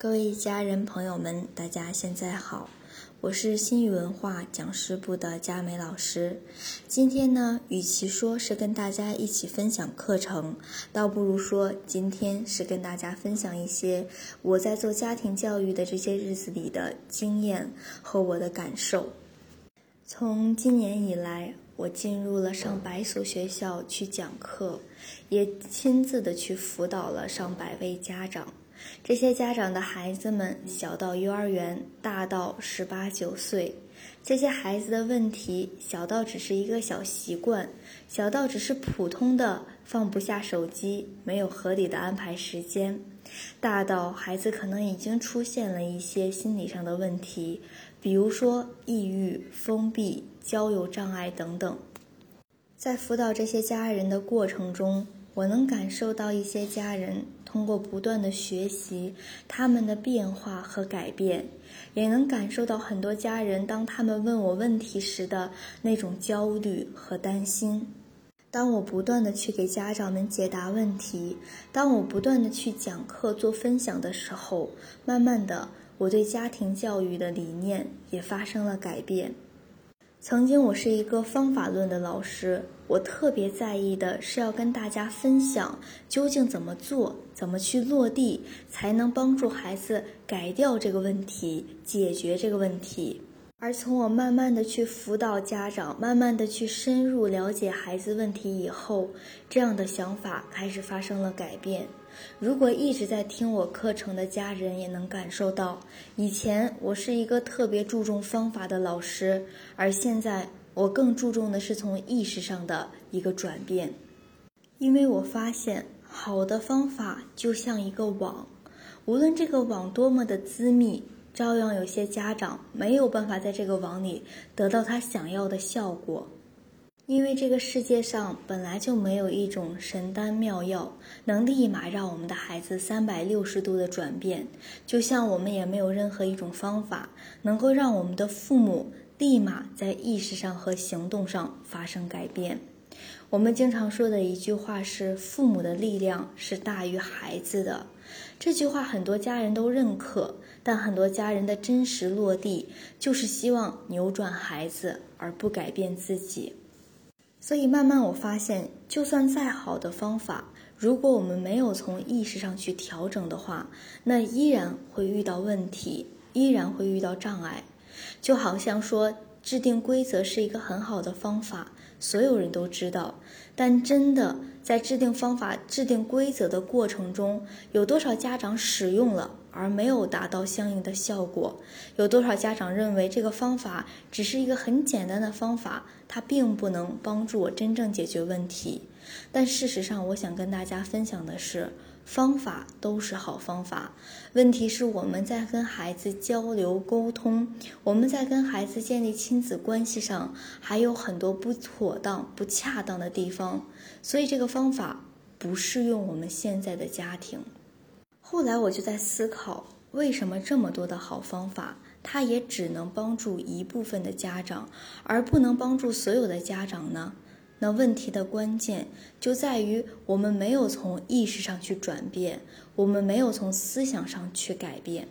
各位家人朋友们，大家现在好，我是新语文化讲师部的佳美老师。今天呢，与其说是跟大家一起分享课程，倒不如说今天是跟大家分享一些我在做家庭教育的这些日子里的经验和我的感受。从今年以来，我进入了上百所学校去讲课，也亲自的去辅导了上百位家长。这些家长的孩子们，小到幼儿园，大到十八九岁，这些孩子的问题，小到只是一个小习惯，小到只是普通的放不下手机，没有合理的安排时间，大到孩子可能已经出现了一些心理上的问题，比如说抑郁、封闭、交友障碍等等。在辅导这些家人的过程中，我能感受到一些家人。通过不断的学习，他们的变化和改变，也能感受到很多家人当他们问我问题时的那种焦虑和担心。当我不断的去给家长们解答问题，当我不断的去讲课做分享的时候，慢慢的，我对家庭教育的理念也发生了改变。曾经我是一个方法论的老师，我特别在意的是要跟大家分享究竟怎么做，怎么去落地，才能帮助孩子改掉这个问题，解决这个问题。而从我慢慢的去辅导家长，慢慢的去深入了解孩子问题以后，这样的想法开始发生了改变。如果一直在听我课程的家人也能感受到，以前我是一个特别注重方法的老师，而现在我更注重的是从意识上的一个转变。因为我发现，好的方法就像一个网，无论这个网多么的滋密，照样有些家长没有办法在这个网里得到他想要的效果。因为这个世界上本来就没有一种神丹妙药，能立马让我们的孩子三百六十度的转变，就像我们也没有任何一种方法能够让我们的父母立马在意识上和行动上发生改变。我们经常说的一句话是：“父母的力量是大于孩子的。”这句话很多家人都认可，但很多家人的真实落地就是希望扭转孩子，而不改变自己。所以慢慢我发现，就算再好的方法，如果我们没有从意识上去调整的话，那依然会遇到问题，依然会遇到障碍。就好像说，制定规则是一个很好的方法，所有人都知道，但真的在制定方法、制定规则的过程中，有多少家长使用了？而没有达到相应的效果，有多少家长认为这个方法只是一个很简单的方法，它并不能帮助我真正解决问题。但事实上，我想跟大家分享的是，方法都是好方法，问题是我们在跟孩子交流沟通，我们在跟孩子建立亲子关系上还有很多不妥当、不恰当的地方，所以这个方法不适用我们现在的家庭。后来我就在思考，为什么这么多的好方法，它也只能帮助一部分的家长，而不能帮助所有的家长呢？那问题的关键就在于我们没有从意识上去转变，我们没有从思想上去改变。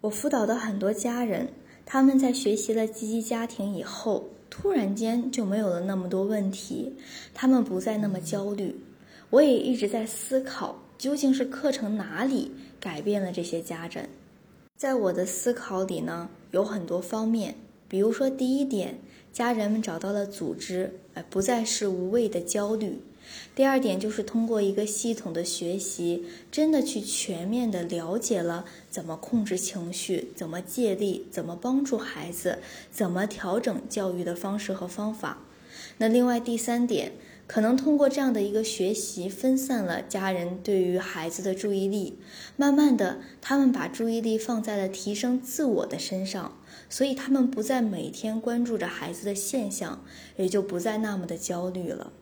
我辅导的很多家人，他们在学习了积极家庭以后，突然间就没有了那么多问题，他们不再那么焦虑。我也一直在思考。究竟是课程哪里改变了这些家长？在我的思考里呢，有很多方面。比如说，第一点，家人们找到了组织，哎，不再是无谓的焦虑。第二点就是通过一个系统的学习，真的去全面的了解了怎么控制情绪，怎么借力，怎么帮助孩子，怎么调整教育的方式和方法。那另外第三点。可能通过这样的一个学习，分散了家人对于孩子的注意力，慢慢的，他们把注意力放在了提升自我的身上，所以他们不再每天关注着孩子的现象，也就不再那么的焦虑了。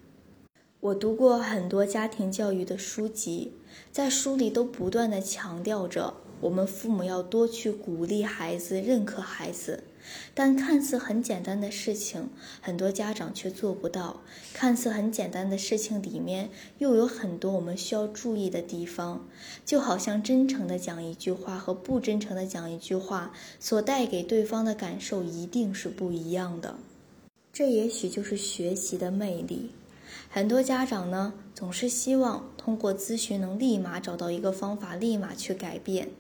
我读过很多家庭教育的书籍，在书里都不断的强调着，我们父母要多去鼓励孩子、认可孩子。但看似很简单的事情，很多家长却做不到。看似很简单的事情里面，又有很多我们需要注意的地方。就好像真诚的讲一句话和不真诚的讲一句话，所带给对方的感受一定是不一样的。这也许就是学习的魅力。很多家长呢，总是希望通过咨询能立马找到一个方法，立马去改变。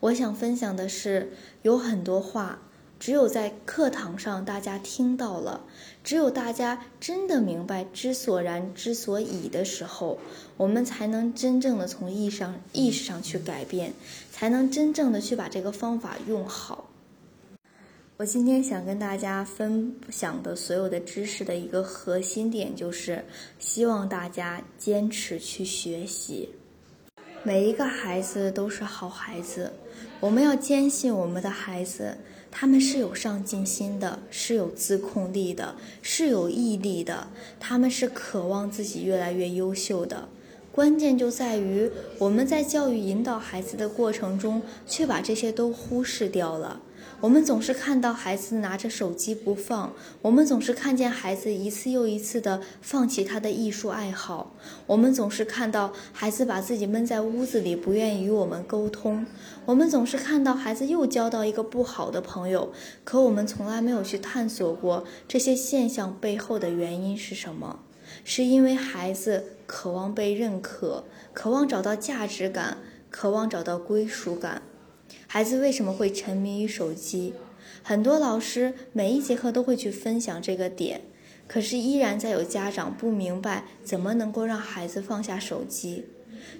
我想分享的是，有很多话。只有在课堂上大家听到了，只有大家真的明白知所然之所以的时候，我们才能真正的从意上意识上去改变，才能真正的去把这个方法用好。我今天想跟大家分享的所有的知识的一个核心点，就是希望大家坚持去学习。每一个孩子都是好孩子，我们要坚信我们的孩子。他们是有上进心的，是有自控力的，是有毅力的。他们是渴望自己越来越优秀的。关键就在于我们在教育引导孩子的过程中，却把这些都忽视掉了。我们总是看到孩子拿着手机不放，我们总是看见孩子一次又一次的放弃他的艺术爱好，我们总是看到孩子把自己闷在屋子里，不愿意与我们沟通，我们总是看到孩子又交到一个不好的朋友，可我们从来没有去探索过这些现象背后的原因是什么？是因为孩子渴望被认可，渴望找到价值感，渴望找到归属感。孩子为什么会沉迷于手机？很多老师每一节课都会去分享这个点，可是依然在有家长不明白怎么能够让孩子放下手机。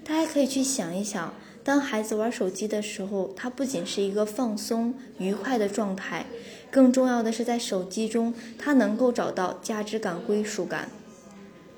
大家可以去想一想，当孩子玩手机的时候，他不仅是一个放松愉快的状态，更重要的是在手机中他能够找到价值感、归属感。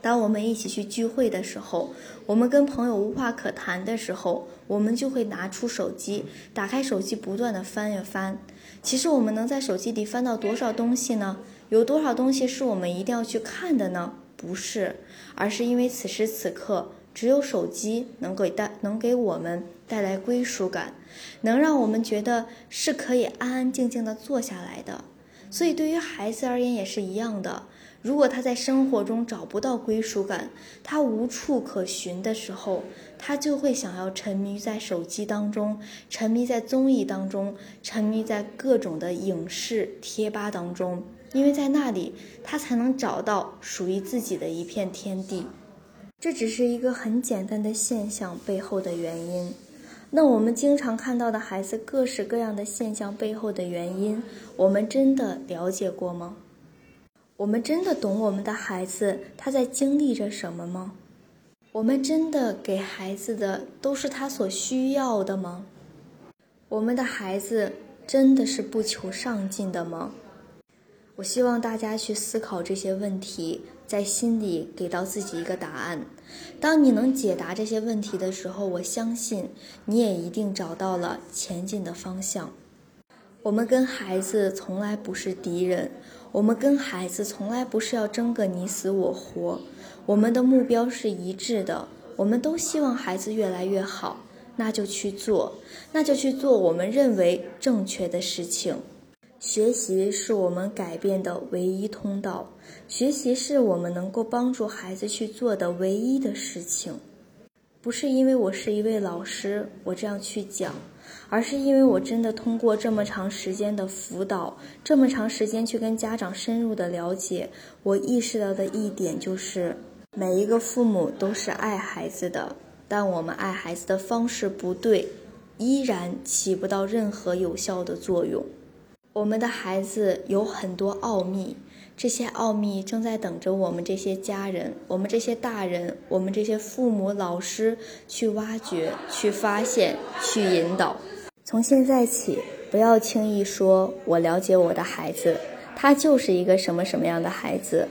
当我们一起去聚会的时候，我们跟朋友无话可谈的时候，我们就会拿出手机，打开手机，不断的翻呀翻。其实我们能在手机里翻到多少东西呢？有多少东西是我们一定要去看的呢？不是，而是因为此时此刻，只有手机能给带能给我们带来归属感，能让我们觉得是可以安安静静的坐下来的。所以对于孩子而言也是一样的。如果他在生活中找不到归属感，他无处可寻的时候，他就会想要沉迷在手机当中，沉迷在综艺当中，沉迷在各种的影视贴吧当中，因为在那里他才能找到属于自己的一片天地。这只是一个很简单的现象背后的原因。那我们经常看到的孩子各式各样的现象背后的原因，我们真的了解过吗？我们真的懂我们的孩子他在经历着什么吗？我们真的给孩子的都是他所需要的吗？我们的孩子真的是不求上进的吗？我希望大家去思考这些问题，在心里给到自己一个答案。当你能解答这些问题的时候，我相信你也一定找到了前进的方向。我们跟孩子从来不是敌人。我们跟孩子从来不是要争个你死我活，我们的目标是一致的，我们都希望孩子越来越好，那就去做，那就去做我们认为正确的事情。学习是我们改变的唯一通道，学习是我们能够帮助孩子去做的唯一的事情。不是因为我是一位老师，我这样去讲。而是因为我真的通过这么长时间的辅导，这么长时间去跟家长深入的了解，我意识到的一点就是，每一个父母都是爱孩子的，但我们爱孩子的方式不对，依然起不到任何有效的作用。我们的孩子有很多奥秘。这些奥秘正在等着我们这些家人、我们这些大人、我们这些父母、老师去挖掘、去发现、去引导。从现在起，不要轻易说“我了解我的孩子，他就是一个什么什么样的孩子”。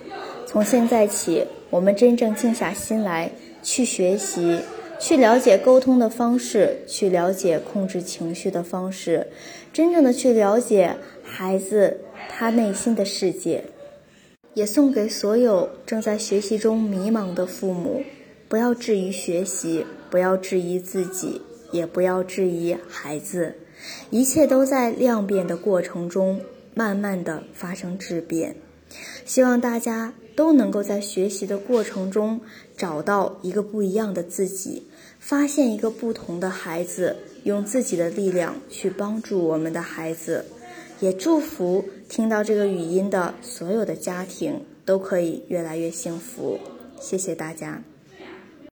从现在起，我们真正静下心来，去学习，去了解沟通的方式，去了解控制情绪的方式，真正的去了解孩子他内心的世界。也送给所有正在学习中迷茫的父母：不要质疑学习，不要质疑自己，也不要质疑孩子，一切都在量变的过程中，慢慢的发生质变。希望大家都能够在学习的过程中找到一个不一样的自己，发现一个不同的孩子，用自己的力量去帮助我们的孩子。也祝福听到这个语音的所有的家庭都可以越来越幸福。谢谢大家。